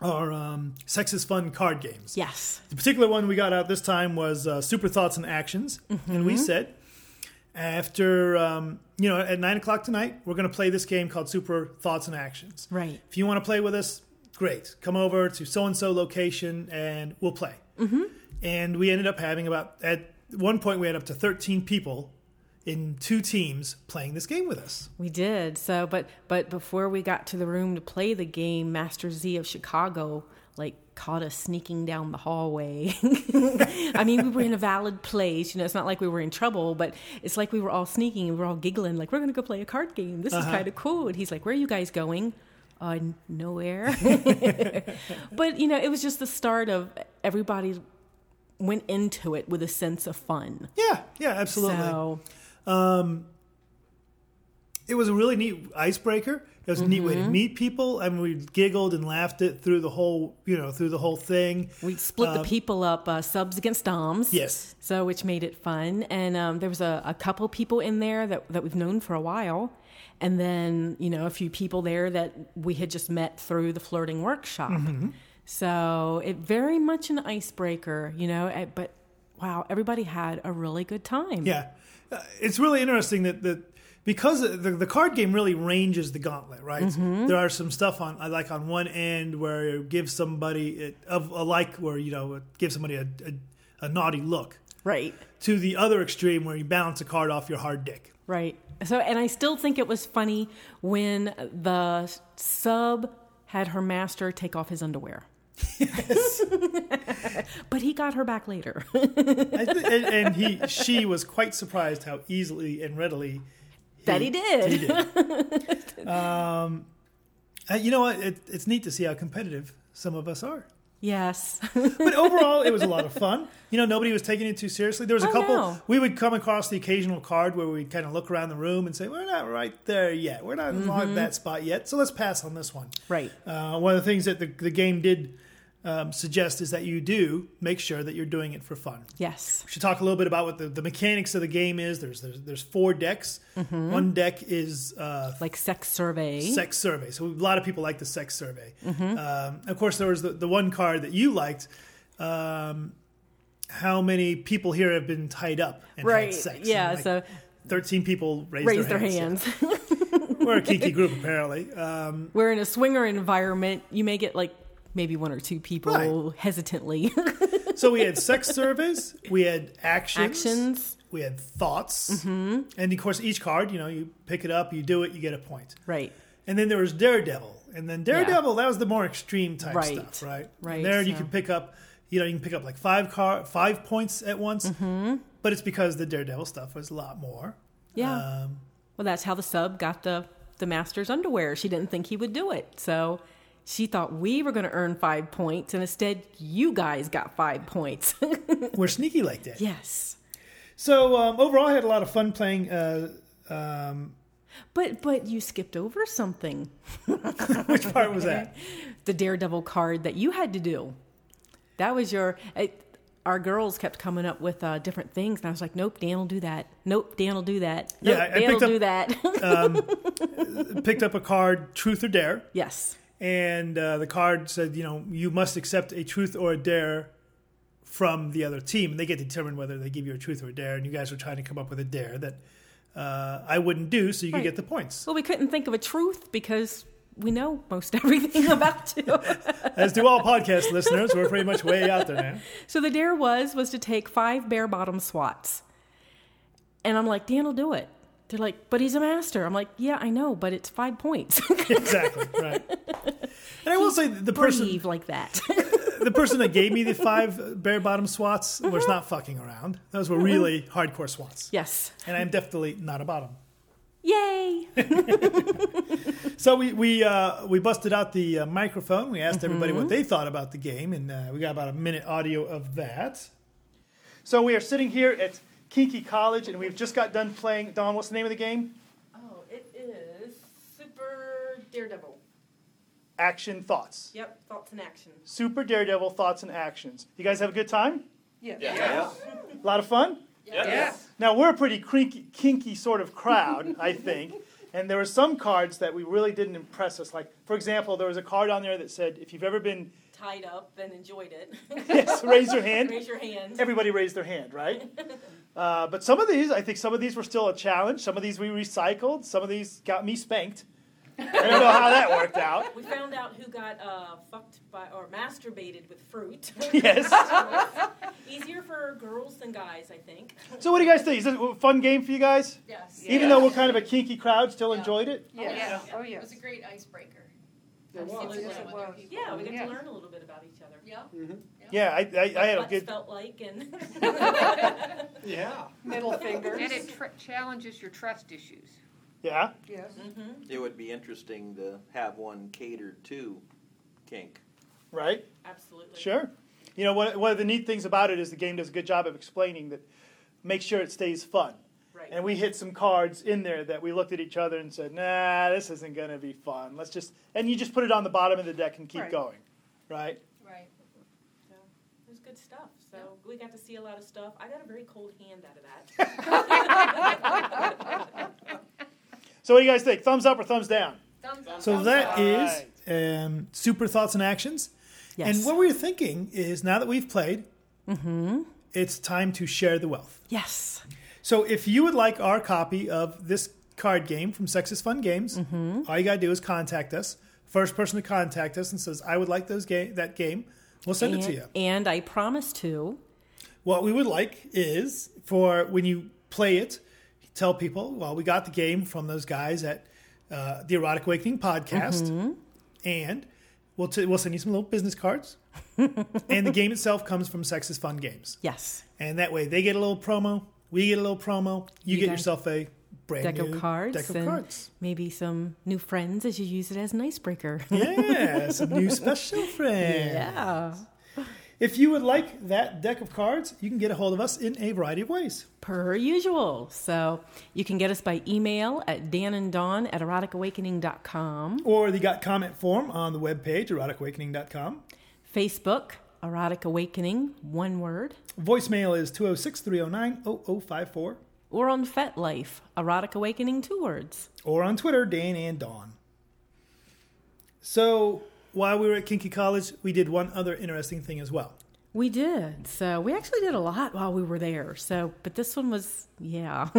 Speaker 2: our um, sex is fun card games.
Speaker 3: Yes,
Speaker 2: the particular one we got out this time was uh, Super Thoughts and Actions, and
Speaker 3: Mm-hmm.
Speaker 2: we said after um, you know at nine o'clock tonight we're going to play this game called Super Thoughts and Actions.
Speaker 3: right.
Speaker 2: If you want to play with us, great. Come over to so and so location and we'll play. Mm-hmm. And we ended up having about at one point we had up to thirteen people in two teams playing this game with us.
Speaker 3: We did. So, but but before we got to the room to play the game, Master Z of Chicago like caught us sneaking down the hallway. *laughs* I mean, we were in a valid place. You know, it's not like we were in trouble, but it's like we were all sneaking and we were all giggling, like, we're going to go play a card game. This is kind of cool. And he's like, where are you guys going? Uh, nowhere. *laughs* but, you know, it was just the start of everybody went into it with a sense of fun.
Speaker 2: Yeah, yeah, absolutely.
Speaker 3: So,
Speaker 2: it was a really neat icebreaker. It was a neat way to
Speaker 3: Mm-hmm.
Speaker 2: meet people, and we giggled and laughed it through the whole, you know, through the whole thing.
Speaker 3: we split the people up, uh, subs against doms.
Speaker 2: Yes,
Speaker 3: So, which made it fun. And um, there was a, a couple people in there that, that we've known for a while. And then, you know, a few people there that we had just met through the flirting workshop.
Speaker 2: Mm-hmm.
Speaker 3: So, it very much an icebreaker, you know, eh, but wow, everybody had a really good time.
Speaker 2: yeah, Uh, it's really interesting that that because the the card game really ranges the gauntlet, right?
Speaker 3: Mm-hmm.
Speaker 2: There are some stuff on I like on one end where it gives somebody it, of a like where you know it gives somebody a, a, a naughty look
Speaker 3: Right.
Speaker 2: to the other extreme where you bounce a card off your hard dick.
Speaker 3: Right. So, and I still think it was funny when the sub had her master take off his underwear. Yes. *laughs* but he got her back later.
Speaker 2: And, and he *laughs* she was quite surprised how easily and readily
Speaker 3: that he did.
Speaker 2: he did. *laughs* um, uh, you know what? It, it's neat to see how competitive some of us are.
Speaker 3: Yes.
Speaker 2: But overall, it was a lot of *laughs* fun. You know, nobody was taking it too seriously. There was a
Speaker 3: Oh,
Speaker 2: couple.
Speaker 3: no.
Speaker 2: We would come across the occasional card where we'd kind of look around the room and say, "We're not right there yet. We're not on
Speaker 3: Mm-hmm.
Speaker 2: that spot yet. So let's pass on this one."
Speaker 3: right.
Speaker 2: Uh, one of the things that the, the game did um, suggest is that you do make sure that you're doing it for fun.
Speaker 3: Yes.
Speaker 2: We should talk a little bit about what the, the mechanics of the game is. There's there's, there's four decks.
Speaker 3: Mm-hmm.
Speaker 2: One deck is uh,
Speaker 3: Like sex survey.
Speaker 2: sex survey. So a lot of people like the sex survey.
Speaker 3: Mm-hmm.
Speaker 2: Um, of course, there was the, the one card that you liked. Um, how many people here have been tied up and
Speaker 3: right.
Speaker 2: had sex?
Speaker 3: Yeah.
Speaker 2: Like,
Speaker 3: so
Speaker 2: thirteen people raised,
Speaker 3: raise their
Speaker 2: hands.
Speaker 3: hands. *laughs*
Speaker 2: We're a kinky group, *laughs* apparently. Um,
Speaker 3: We're in a swinger environment. You may get like maybe one or two people
Speaker 2: Right.
Speaker 3: hesitantly. *laughs*
Speaker 2: so we had sex surveys, we had actions,
Speaker 3: Actions.
Speaker 2: we had thoughts,
Speaker 3: Mm-hmm.
Speaker 2: and of course, each card, you know, you pick it up, you do it, you get a point.
Speaker 3: Right.
Speaker 2: And then there was Daredevil, and then Daredevil that was the more extreme type
Speaker 3: Right.
Speaker 2: stuff, right?
Speaker 3: Right,
Speaker 2: And there you
Speaker 3: so-
Speaker 2: can pick up, you know, you can pick up like five car five points at once, mm-hmm. but it's because the Daredevil stuff was a lot more.
Speaker 3: Yeah.
Speaker 2: Um,
Speaker 3: Well, that's how the sub got the the master's underwear. She didn't think he would do it, so she thought we were going to earn five points, and instead, you guys got five points. *laughs*
Speaker 2: we're sneaky like that.
Speaker 3: yes,
Speaker 2: So um, overall, I had a lot of fun playing. Uh, um,
Speaker 3: but but you skipped over something. *laughs*
Speaker 2: which part was that? *laughs*
Speaker 3: The daredevil card that you had to do. That was your. It, our girls kept coming up with uh, different things, and I was like, "Nope, Dan will do that. Nope, Dan will do that. Nope,
Speaker 2: Yeah, I- I
Speaker 3: Dan will
Speaker 2: up-
Speaker 3: do that."
Speaker 2: Picked up a card, Truth or Dare,
Speaker 3: yes,
Speaker 2: and uh, the card said, you know, you must accept a truth or a dare from the other team, and they get to determine whether they give you a truth or a dare. And you guys were trying to come up with a dare that uh, I wouldn't do, so you could get the points.
Speaker 3: well, we couldn't think of a truth because we know most *laughs* everything about you. *laughs*
Speaker 2: As do all podcast listeners, we're pretty much way out there now.
Speaker 3: So the dare was was to take five bare bottom swats. And I'm like, Dan will do it. They're like, but he's a master. I'm like, yeah, I know, but it's five points. *laughs*
Speaker 2: exactly right. And I will say the person
Speaker 3: like that. *laughs*
Speaker 2: the person that gave me the five bare bottom swats was not fucking around. Those were really hardcore swats,
Speaker 3: yes.
Speaker 2: and I'm definitely not a bottom.
Speaker 3: Yay. *laughs*
Speaker 2: So we we uh, we busted out the uh, microphone. We asked everybody what they thought about the game, and uh, we got about a minute audio of that. So we are sitting here at Kinky College, and we've just got done playing. Dawn, what's the name of the game?
Speaker 3: Oh, it is Super Daredevil.
Speaker 2: Action Thoughts.
Speaker 3: Yep, thoughts and actions.
Speaker 2: Super Daredevil Thoughts and Actions. You guys have a good time?
Speaker 3: Yeah.
Speaker 2: A lot of fun?
Speaker 3: Yeah.
Speaker 2: Now we're a pretty kinky, kinky sort of crowd, I think. And there were some cards that we really didn't impress us. Like, for example, there was a card on there that said, "If you've ever been,
Speaker 3: Tied up and enjoyed it. *laughs*
Speaker 2: yes, raise your hand."
Speaker 3: Raise your hand.
Speaker 2: Everybody raised their hand, right? *laughs* Uh, but some of these, I think some of these were still a challenge. Some of these we recycled. Some of these got me spanked. I don't know how that worked out.
Speaker 3: We found out who got uh, fucked by, or masturbated with fruit. *laughs*
Speaker 2: Yes. *laughs*
Speaker 3: Easier for girls than guys, I think.
Speaker 2: so, what do you guys think? Is it a fun game for you guys?
Speaker 3: Yes.
Speaker 2: Even though we're kind of a kinky crowd, still enjoyed it.
Speaker 4: Yes. Oh, yes.
Speaker 5: It
Speaker 4: yes.
Speaker 5: was a great icebreaker.
Speaker 4: It was. It was.
Speaker 3: Yeah, we got
Speaker 4: Yeah.
Speaker 3: to learn a little bit about each other.
Speaker 5: Yeah.
Speaker 2: Yeah, I, I, I had a
Speaker 3: What
Speaker 2: good.
Speaker 3: felt like and *laughs*
Speaker 6: Yeah.
Speaker 4: Middle fingers.
Speaker 5: And it tr- challenges your trust issues.
Speaker 2: Yeah.
Speaker 4: Yes. Mhm.
Speaker 7: It would be interesting to have one catered to kink.
Speaker 2: Right.
Speaker 3: absolutely.
Speaker 2: Sure. You know, one, one of the neat things about it is the game does a good job of explaining that make sure it stays fun.
Speaker 3: Right.
Speaker 2: And we hit some cards in there that we looked at each other and said, nah, this isn't going to be fun. Let's just, and you just put it on the bottom of the deck and keep
Speaker 4: Right.
Speaker 2: going. Right?
Speaker 5: Right.
Speaker 3: So, it was good stuff. So we got to see a lot of stuff. I got a very cold hand out of that. *laughs*
Speaker 2: So, what do you guys think? Thumbs up or thumbs down?
Speaker 5: Thumbs up.
Speaker 2: So, that
Speaker 6: up.
Speaker 2: is um, Super Thoughts and Actions.
Speaker 3: Yes.
Speaker 2: And what we're thinking is now that we've played,
Speaker 3: Mm-hmm.
Speaker 2: it's time to share the wealth.
Speaker 3: yes.
Speaker 2: So if you would like our copy of this card game from Sexist Fun Games,
Speaker 3: Mm-hmm.
Speaker 2: all you gotta do is contact us. First person to contact us and says, "I would like those game that game," we'll send it to you.
Speaker 3: and I promise to.
Speaker 2: What we would like is for when you play it, tell people, "Well, we got the game from those guys at uh, the Erotic Awakening podcast,"
Speaker 3: Mm-hmm.
Speaker 2: and we'll t- we'll send you some little business cards. *laughs* and the game itself comes from Sexist Fun Games,
Speaker 3: Yes.
Speaker 2: and that way they get a little promo, we get a little promo, you,
Speaker 3: You
Speaker 2: get
Speaker 3: guys-
Speaker 2: yourself a brand
Speaker 3: Deck
Speaker 2: new
Speaker 3: of cards.
Speaker 2: deck of
Speaker 3: and
Speaker 2: cards.
Speaker 3: Maybe some new friends as you use it as an icebreaker. *laughs*
Speaker 2: Yeah, some new special *laughs* friends.
Speaker 3: yeah.
Speaker 2: If you would like that deck of cards, you can get a hold of us in a variety of ways.
Speaker 3: Per usual. So you can get us by email at dananddawn at eroticawakening.com,
Speaker 2: Or the Got Comment form on the webpage, eroticawakening.com.
Speaker 3: Facebook, Erotic Awakening, one word,
Speaker 2: Voicemail is 206 309 0054.
Speaker 3: Or on FetLife, Erotic Awakening, two words.
Speaker 2: Or on Twitter, Dan and Dawn. So while we were at Kinky College, we did one other interesting thing as well.
Speaker 3: We did. So we actually did a lot while we were there. So, but this one was, yeah. *laughs*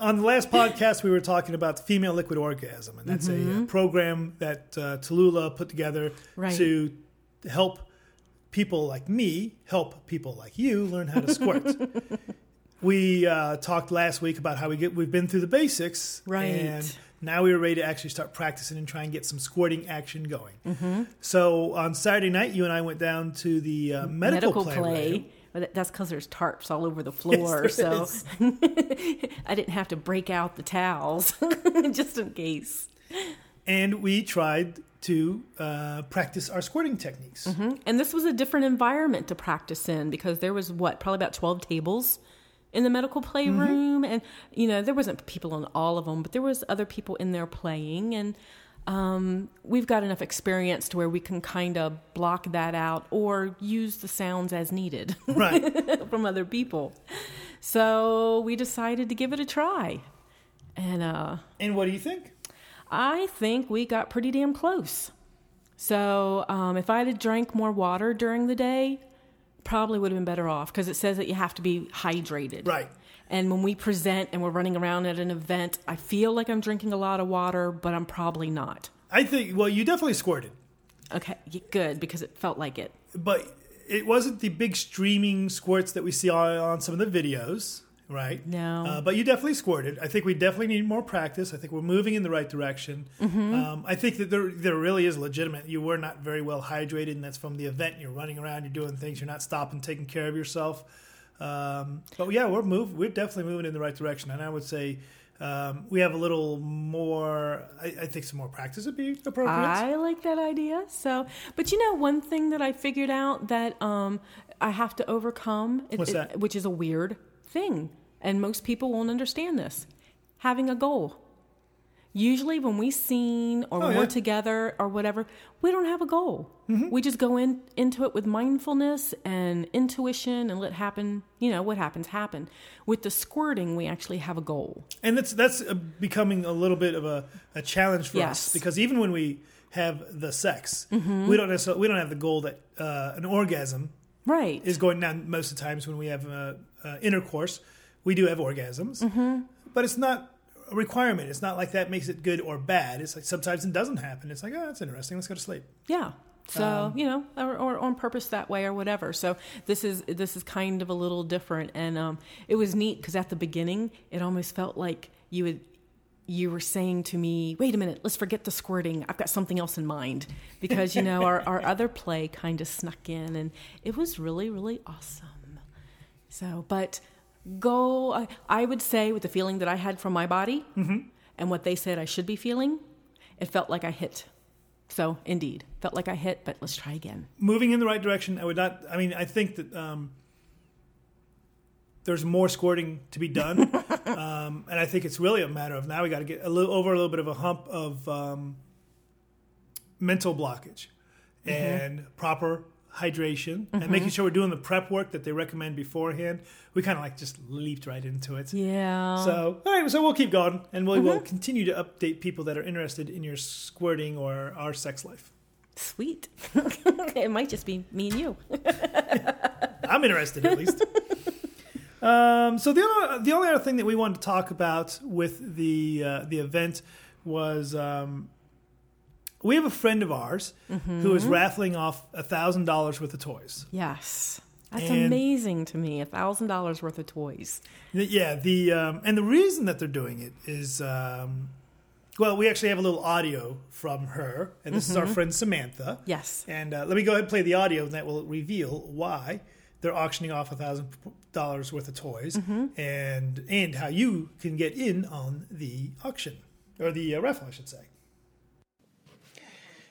Speaker 2: on the last podcast, we were talking about the female liquid orgasm, and that's a, uh program that uh, Tallulah put together
Speaker 3: Right.
Speaker 2: to help people like me help people like you learn how to squirt. *laughs* we uh, talked last week about how we get we've been through the basics,
Speaker 3: Right.
Speaker 2: And now we were ready to actually start practicing and try and get some squirting action going.
Speaker 3: Mm-hmm.
Speaker 2: So on Saturday night, you and I went down to the uh, medical, play. room.
Speaker 3: But that's because there's tarps all over the *laughs* floor.
Speaker 2: there
Speaker 3: so. *laughs* I didn't have to break out the towels *laughs* just in case.
Speaker 2: and we tried to uh, practice our squirting techniques.
Speaker 3: And this was a different environment to practice in because there was what, probably about 12 tables in the medical playroom. And, you know, there wasn't people on all of them, but there was other people in there playing. And um, we've got enough experience to where we can kind of block that out or use the sounds as needed *laughs*
Speaker 2: Right.
Speaker 3: from other people. So we decided to give it a try. And uh,
Speaker 2: and what do you think?
Speaker 3: I think we got pretty damn close. So um, if I had drank more water during the day, probably would have been better off because it says that you have to be hydrated.
Speaker 2: Right.
Speaker 3: And when we present and we're running around at an event, I feel like I'm drinking a lot of water, but I'm probably not.
Speaker 2: I think, well, you definitely squirted,
Speaker 3: Okay, good because it felt like it.
Speaker 2: but it wasn't the big streaming squirts that we see on, on some of the videos, right?
Speaker 3: No.
Speaker 2: Uh, but you definitely squirted. I think we definitely need more practice. I think we're moving in the right direction.
Speaker 3: Mm-hmm.
Speaker 2: Um, I think that there, there really is legitimate. You were not very well hydrated, and that's from the event. You're running around, you're doing things, you're not stopping, taking care of yourself. Um, but yeah, we're move. We're definitely moving in the right direction, and I would say um, we have a little more. I, I think some more practice would be appropriate.
Speaker 3: I like that idea. So, but you know, one thing that I figured out that um, I have to overcome, it-
Speaker 2: What's
Speaker 3: it-
Speaker 2: that?
Speaker 3: which is a weird thing, and most people won't understand this: having a goal. Usually, when we scene or
Speaker 2: Oh, yeah.
Speaker 3: we're together or whatever, we don't have a goal.
Speaker 2: Mm-hmm.
Speaker 3: We just go in into it with mindfulness and intuition and let happen. You know what happens happen. With the squirting, we actually have a goal.
Speaker 2: and that's that's uh, becoming a little bit of a, a challenge for us because even when we have the sex,
Speaker 3: Mm-hmm.
Speaker 2: we don't necessarily we don't have the goal that uh, an orgasm
Speaker 3: Right.
Speaker 2: is going down. Most of the times when we have uh, uh, intercourse, we do have orgasms,
Speaker 3: Mm-hmm.
Speaker 2: but it's not a requirement. It's not like that makes it good or bad. It's like sometimes it doesn't happen. It's like oh, that's interesting. Let's go to sleep.
Speaker 3: Yeah. So
Speaker 2: Um,
Speaker 3: you know, or, or on purpose that way or whatever. So this is this is kind of a little different, and um, it was neat because at the beginning it almost felt like you would you were saying to me, "Wait a minute, let's forget the squirting. I've got something else in mind," because you know our our other play kind of snuck in, and it was really really awesome. So, but go. I, I would say with the feeling that I had from my body and what they said I should be feeling, it felt like I hit. So, indeed, felt like I hit, but let's try again.
Speaker 2: moving in the right direction. I would not. I mean, I think that um, there's more squirting to be done, *laughs* um, and I think it's really a matter of now we got to get a little over a little bit of a hump of um, mental blockage and proper hydration and making sure we're doing the prep work that they recommend beforehand. We kind of like just leaped right into it.
Speaker 3: Yeah.
Speaker 2: So, all right, so we'll keep going and we will continue to update people that are interested in your squirting or our sex life.
Speaker 3: Sweet. *laughs* it might just be me and you. *laughs*
Speaker 2: I'm interested at least. Um, so the other, the only other thing that we wanted to talk about with the uh, the event was um, we have a friend of ours who is raffling off a thousand dollars worth of toys.
Speaker 3: Yes. That's
Speaker 2: And-
Speaker 3: amazing to me. A thousand dollars worth of toys.
Speaker 2: Yeah, the um, and the reason that they're doing it is, um, well, we actually have a little audio from her, and this is our friend Samantha.
Speaker 3: Yes.
Speaker 2: And uh, let me go ahead and play the audio, and that will reveal why they're auctioning off a thousand dollars worth of toys, and and how you can get in on the auction or the uh, raffle, I should say.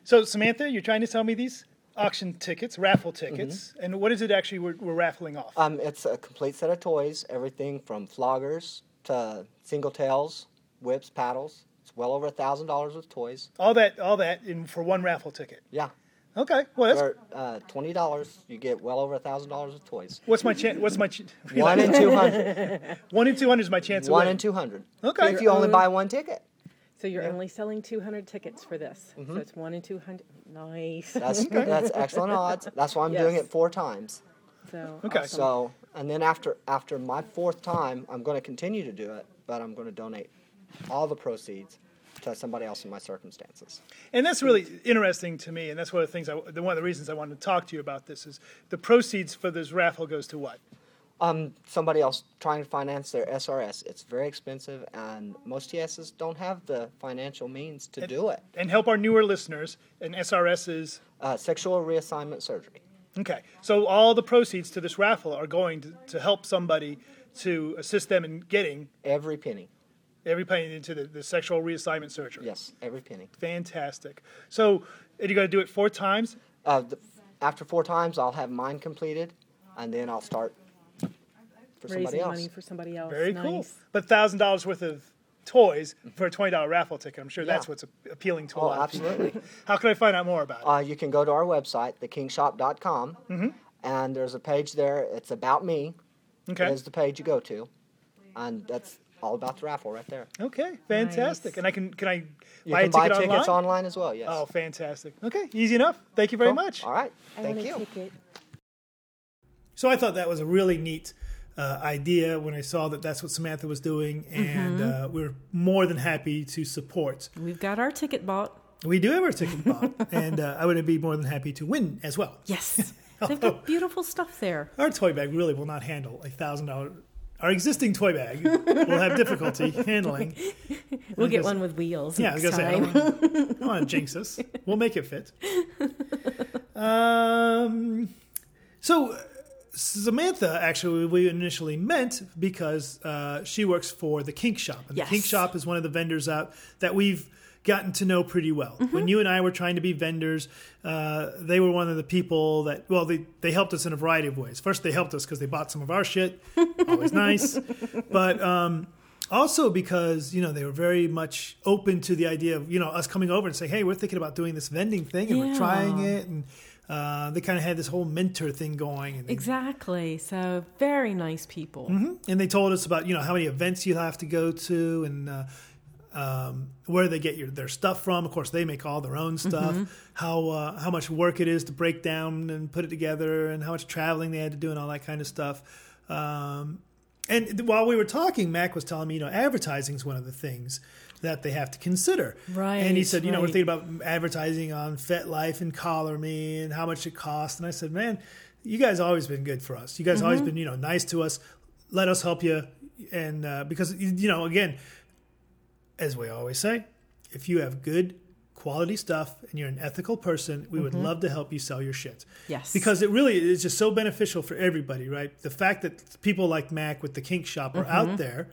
Speaker 2: So Samantha, you're trying to sell me these auction tickets, raffle tickets, and what is it actually we're, we're raffling off?
Speaker 6: Um, it's a complete set of toys, everything from floggers to single tails, whips, paddles. It's well over a thousand dollars with toys.
Speaker 2: all that, all that, in for one raffle ticket.
Speaker 6: Yeah,
Speaker 2: Okay, well, that's,
Speaker 6: for uh, twenty dollars, you get well over a thousand dollars of toys.
Speaker 2: what's my chance? What's my ch-
Speaker 6: One in two hundred. *laughs*
Speaker 2: one in two hundred is my chance. of
Speaker 6: One
Speaker 2: winning.
Speaker 6: in two hundred.
Speaker 2: Okay.
Speaker 6: If you only buy one ticket,
Speaker 3: So you're only selling 200 tickets for this. So it's one in 200. Nice.
Speaker 6: that's *laughs* that's excellent odds. That's why I'm doing it four times.
Speaker 3: So
Speaker 2: Okay.
Speaker 3: awesome.
Speaker 6: So, and then after after my fourth time, I'm going to continue to do it, but I'm going to donate all the proceeds to somebody else in my circumstances.
Speaker 2: And that's really interesting to me, and that's one of the things. I, one of the reasons I wanted to talk to you about this is the proceeds for this raffle goes to what?
Speaker 6: Um, somebody else trying to finance their SRS. It's very expensive, and most TSs don't have the financial means to do it.
Speaker 2: And help our newer listeners. And SRS is
Speaker 6: Uh, sexual reassignment surgery.
Speaker 2: okay. So all the proceeds to this raffle are going to, to help somebody to assist them in getting
Speaker 6: Every penny.
Speaker 2: Every penny into the, the sexual reassignment surgery.
Speaker 6: Yes, every penny.
Speaker 2: Fantastic. So are you going to do it four times?
Speaker 6: Uh, the, after four times, I'll have mine completed, and then I'll start for somebody
Speaker 3: raising
Speaker 6: else.
Speaker 3: money for somebody else.
Speaker 2: Very
Speaker 3: nice.
Speaker 2: cool. But thousand dollars worth of toys for a twenty dollar raffle ticket. I'm sure
Speaker 6: Yeah.
Speaker 2: that's what's appealing to a
Speaker 6: Oh,
Speaker 2: lot of people.
Speaker 6: Oh, absolutely. *laughs*
Speaker 2: How can I find out more about it?
Speaker 6: Uh, you can go to our website, thekinkshop.com,
Speaker 2: Mm-hmm.
Speaker 6: and there's a page there. It's about me.
Speaker 2: Okay.
Speaker 6: Is the page you go to, and that's all about the raffle right there.
Speaker 2: Okay, fantastic.
Speaker 3: Nice.
Speaker 2: And I can can I
Speaker 6: You
Speaker 2: buy
Speaker 6: can
Speaker 2: a
Speaker 6: buy
Speaker 2: ticket
Speaker 6: tickets
Speaker 2: online?
Speaker 6: online as well. Yes.
Speaker 2: Oh, fantastic. Okay, easy enough. Thank you very
Speaker 6: Cool.
Speaker 2: much.
Speaker 6: All right.
Speaker 3: I
Speaker 6: Thank
Speaker 3: want
Speaker 6: you.
Speaker 2: So I thought that was a really neat uh, idea when I saw that that's what Samantha was doing, and
Speaker 3: Mm-hmm.
Speaker 2: uh, we're more than happy to support.
Speaker 3: We've got our ticket bought.
Speaker 2: We do have our ticket *laughs* bought, and uh, I would be more than happy to win as well.
Speaker 3: Yes. *laughs* They've got beautiful stuff there.
Speaker 2: Our toy bag really will not handle a thousand dollar. Our existing toy bag will have difficulty *laughs* handling.
Speaker 3: We'll get one with wheels.
Speaker 2: Yeah, I was gonna say, I
Speaker 3: time.
Speaker 2: don't wanna- I don't want to jinx us. We'll make it fit. Um, so Samantha, actually, we initially meant because uh, she works for the Kink Shop, and
Speaker 3: Yes.
Speaker 2: the Kink Shop is one of the vendors out that we've gotten to know pretty well.
Speaker 3: Mm-hmm.
Speaker 2: When you and I were trying to be vendors, uh, they were one of the people that well, they they helped us in a variety of ways. First, they helped us because they bought some of our shit, *laughs* always nice, but. Um, also because you know they were very much open to the idea of you know us coming over and saying hey we're thinking about doing this vending thing and we're trying it and uh, they kind of had this whole mentor thing going they,
Speaker 3: Exactly. So very nice people.
Speaker 2: and they told us about you know how many events you have to go to and uh, um, where they get your their stuff from of course they make all their own stuff how uh, how much work it is to break down and put it together and how much traveling they had to do and all that kind of stuff um, and while we were talking, Mac was telling me, you know, advertising is one of the things that they have to consider. Right. And he said, you know, we're thinking about advertising on FetLife and Collar Me and how much it costs. And I said, man, you guys always been good for us. You guys always been, you know, nice to us. Let us help you. And uh, because, you know, again, as we always say, if you have good quality stuff and you're an ethical person, we would love to help you sell your shit.
Speaker 3: Yes.
Speaker 2: Because it really is just so beneficial for everybody, right? The fact that people like Mac with the kink shop are out there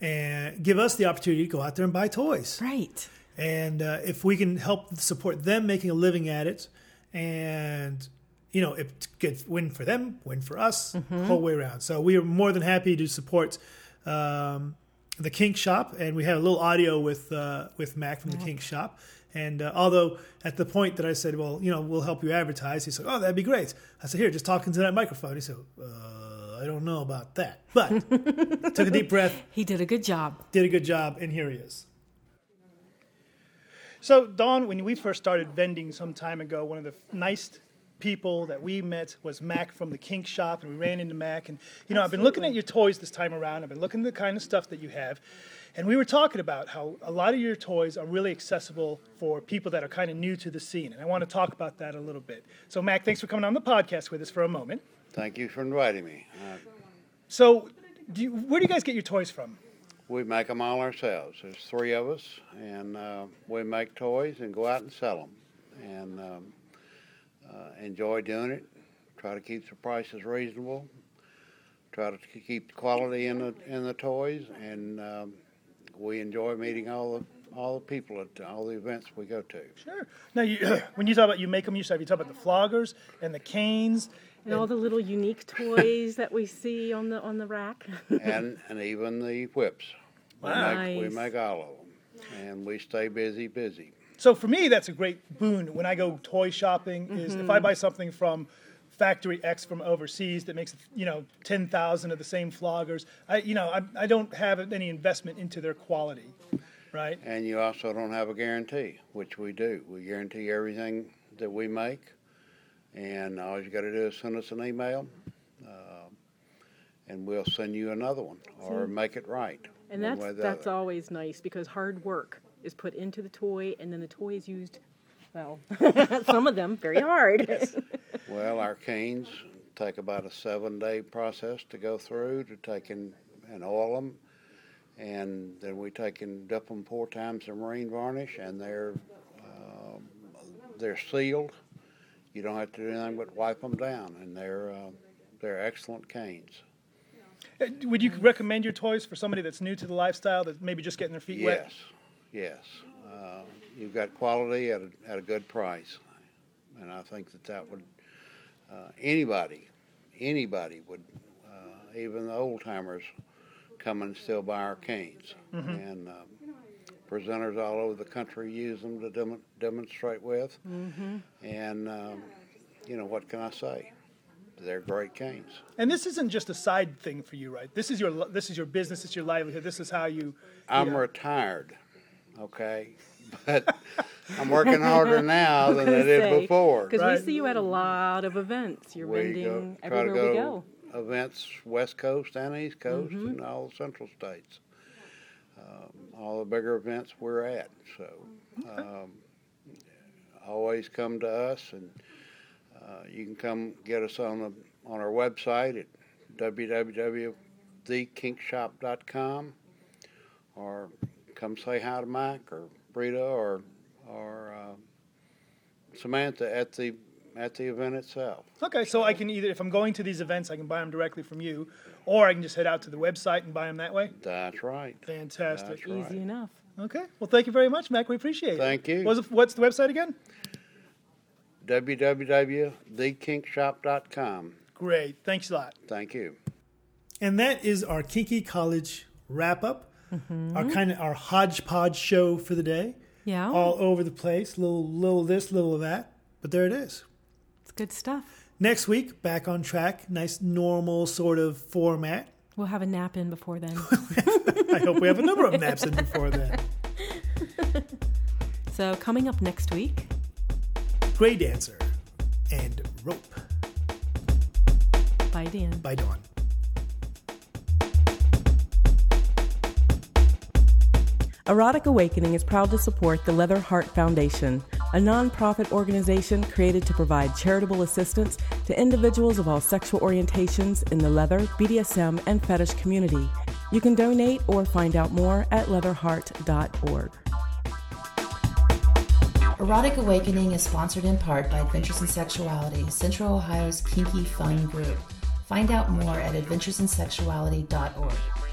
Speaker 2: and give us the opportunity to go out there and buy toys.
Speaker 3: Right.
Speaker 2: And uh, if we can help support them making a living at it, and you know, it's good win for them, win for us, whole way around. So we are more than happy to support um, the Kink Shop, and we had a little audio with uh, with Mac from the Kink Shop. And uh, although at the point that I said, well, you know, we'll help you advertise, he said, oh, that'd be great. I said, here, just talking to that microphone. He said, uh, I don't know about that, but *laughs* took a deep breath,
Speaker 3: He did a good job.
Speaker 2: did a good job, and here he is.
Speaker 8: So, Dawn, when we first started vending some time ago, one of the nice people that we met was Mac from the Kink Shop, and we ran into Mac. And, you know, I've been looking at your toys this time around. I've been looking at the kind of stuff that you have. And we were talking about how a lot of your toys are really accessible for people that are kind of new to the scene. And I want to talk about that a little bit. So, Mac, thanks for coming on the podcast with us for a moment.
Speaker 9: Thank you for inviting me. Uh,
Speaker 8: So, do you, where do you guys get your toys from?
Speaker 9: we make them all ourselves. There's three of us, and uh, we make toys and go out and sell them. And um, uh, enjoy doing it. Try to keep the prices reasonable. Try to keep the quality in the in the toys, and um, we enjoy meeting all the all the people at all the events we go to.
Speaker 8: Sure. Now, you, *clears throat* when you talk about you make them yourself, you talk about the floggers and the canes.
Speaker 3: And all the little unique toys that we see on the on the rack. *laughs*
Speaker 9: and and even the whips. We make, we make all of them, and we stay busy, busy.
Speaker 8: So for me, that's a great boon when I go toy shopping. Is if I buy something from Factory X from overseas that makes you know ten thousand of the same floggers, I you know I, I don't have any investment into their quality, right?
Speaker 9: And you also don't have a guarantee, which we do. We guarantee everything that we make, and all you got to do is send us an email, uh, and we'll send you another one or make it right.
Speaker 3: And
Speaker 9: one
Speaker 3: that's
Speaker 9: way or the
Speaker 3: that's
Speaker 9: other.
Speaker 3: always nice because hard work is put into the toy, and then the toy is used. Well, *laughs* some of them very hard. *laughs*
Speaker 9: Well, our canes take about a seven-day process to go through to take in and oil them, and then we take and dip them four times in marine varnish, and they're um, they're sealed. You don't have to do anything but wipe them down, and they're uh, they're excellent canes.
Speaker 8: Uh, Would you recommend your toys for somebody that's new to the lifestyle that maybe just getting their feet wet?
Speaker 9: Yes, yes. Uh, you've got quality at a, at a good price, and I think that that would uh, anybody, anybody would, uh, even the old timers, come and still buy our canes. And um, presenters all over the country use them to dem- demonstrate with. And um, you know what can I say? They're great canes.
Speaker 8: And this isn't just a side thing for you, right? This is your this is your business. It's your livelihood. This is how you.
Speaker 9: I'm
Speaker 8: know.
Speaker 9: retired, okay, *laughs* but I'm working harder *laughs* now than I did
Speaker 3: say,
Speaker 9: before.
Speaker 3: Because
Speaker 8: Right.
Speaker 3: we see you at a lot of events. You're
Speaker 9: we
Speaker 3: vending
Speaker 9: go, try to
Speaker 3: everywhere
Speaker 9: go
Speaker 3: we go.
Speaker 9: events West Coast and East Coast and all the Central states. Um, all the bigger events we're at. So um, always come to us, and uh, you can come get us on the on our website at www.thekinkshop.com, or come say hi to Mike or Brita or or uh, Samantha at the at the event itself.
Speaker 8: Okay, so I can either, if I'm going to these events, I can buy them directly from you, or I can just head out to the website and buy them that way.
Speaker 9: That's right.
Speaker 8: Fantastic.
Speaker 9: That's right.
Speaker 3: Easy enough.
Speaker 8: Okay. Well, thank you very much, Mac. We appreciate it.
Speaker 9: Thank you.
Speaker 8: What's the, what's the website again?
Speaker 9: www.thekinkshop.com.
Speaker 8: Great. Thanks a lot.
Speaker 9: Thank you.
Speaker 2: And that is our Kinky College wrap up. Our mm-hmm. kind of our hodgepodge show for the day.
Speaker 3: Yeah.
Speaker 2: All over the place, little little this, little of that. But there it is.
Speaker 3: It's good stuff.
Speaker 2: Next week, back on track. Nice normal sort of format.
Speaker 3: We'll have a nap in before then. *laughs*
Speaker 2: I hope we have a number of naps in before then. *laughs*
Speaker 3: so coming up next week,
Speaker 2: Graydancer and Rope
Speaker 3: by Dan.
Speaker 2: by Dawn.
Speaker 3: Erotic Awakening is proud to support the Leather Heart Foundation, a nonprofit organization created to provide charitable assistance to individuals of all sexual orientations in the leather, BDSM, and fetish community. You can donate or find out more at leatherheart.org.
Speaker 10: Erotic Awakening is sponsored in part by Adventures in Sexuality, Central Ohio's kinky fun group. Find out more at adventuresinsexuality.org.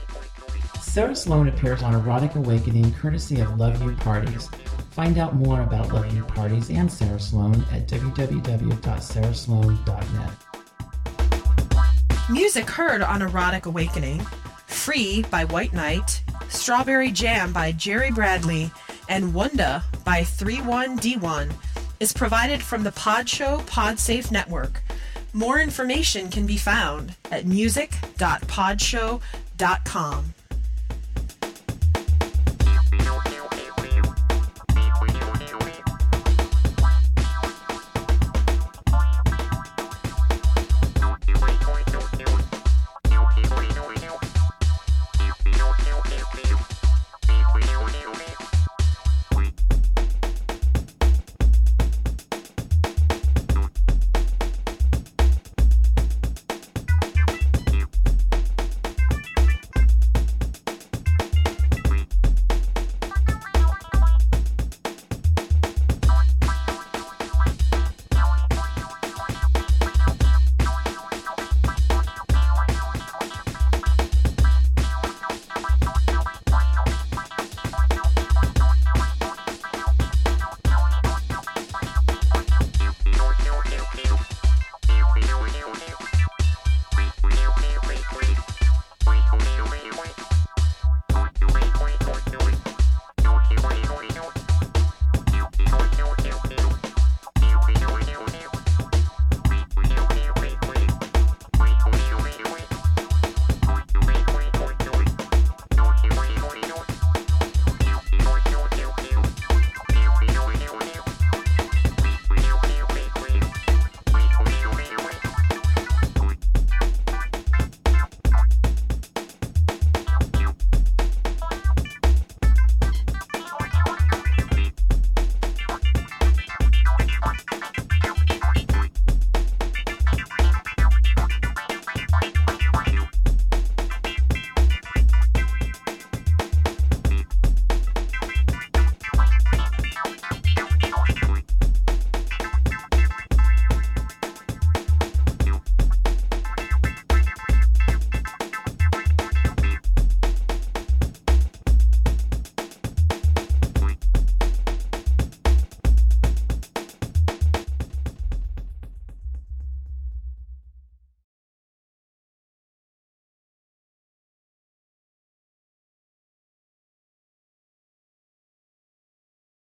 Speaker 11: Sarah Sloan appears on Erotic Awakening courtesy of Love You Parties. Find out more about Love You Parties and Sarah Sloan at www.sarahsloan.net.
Speaker 1: Music heard on Erotic Awakening Free by White Knight, Strawberry Jam by Jerry Bradley, and Wunda by 31D1 is provided from the Podshow Podsafe Network. More information can be found at music.podshow.com.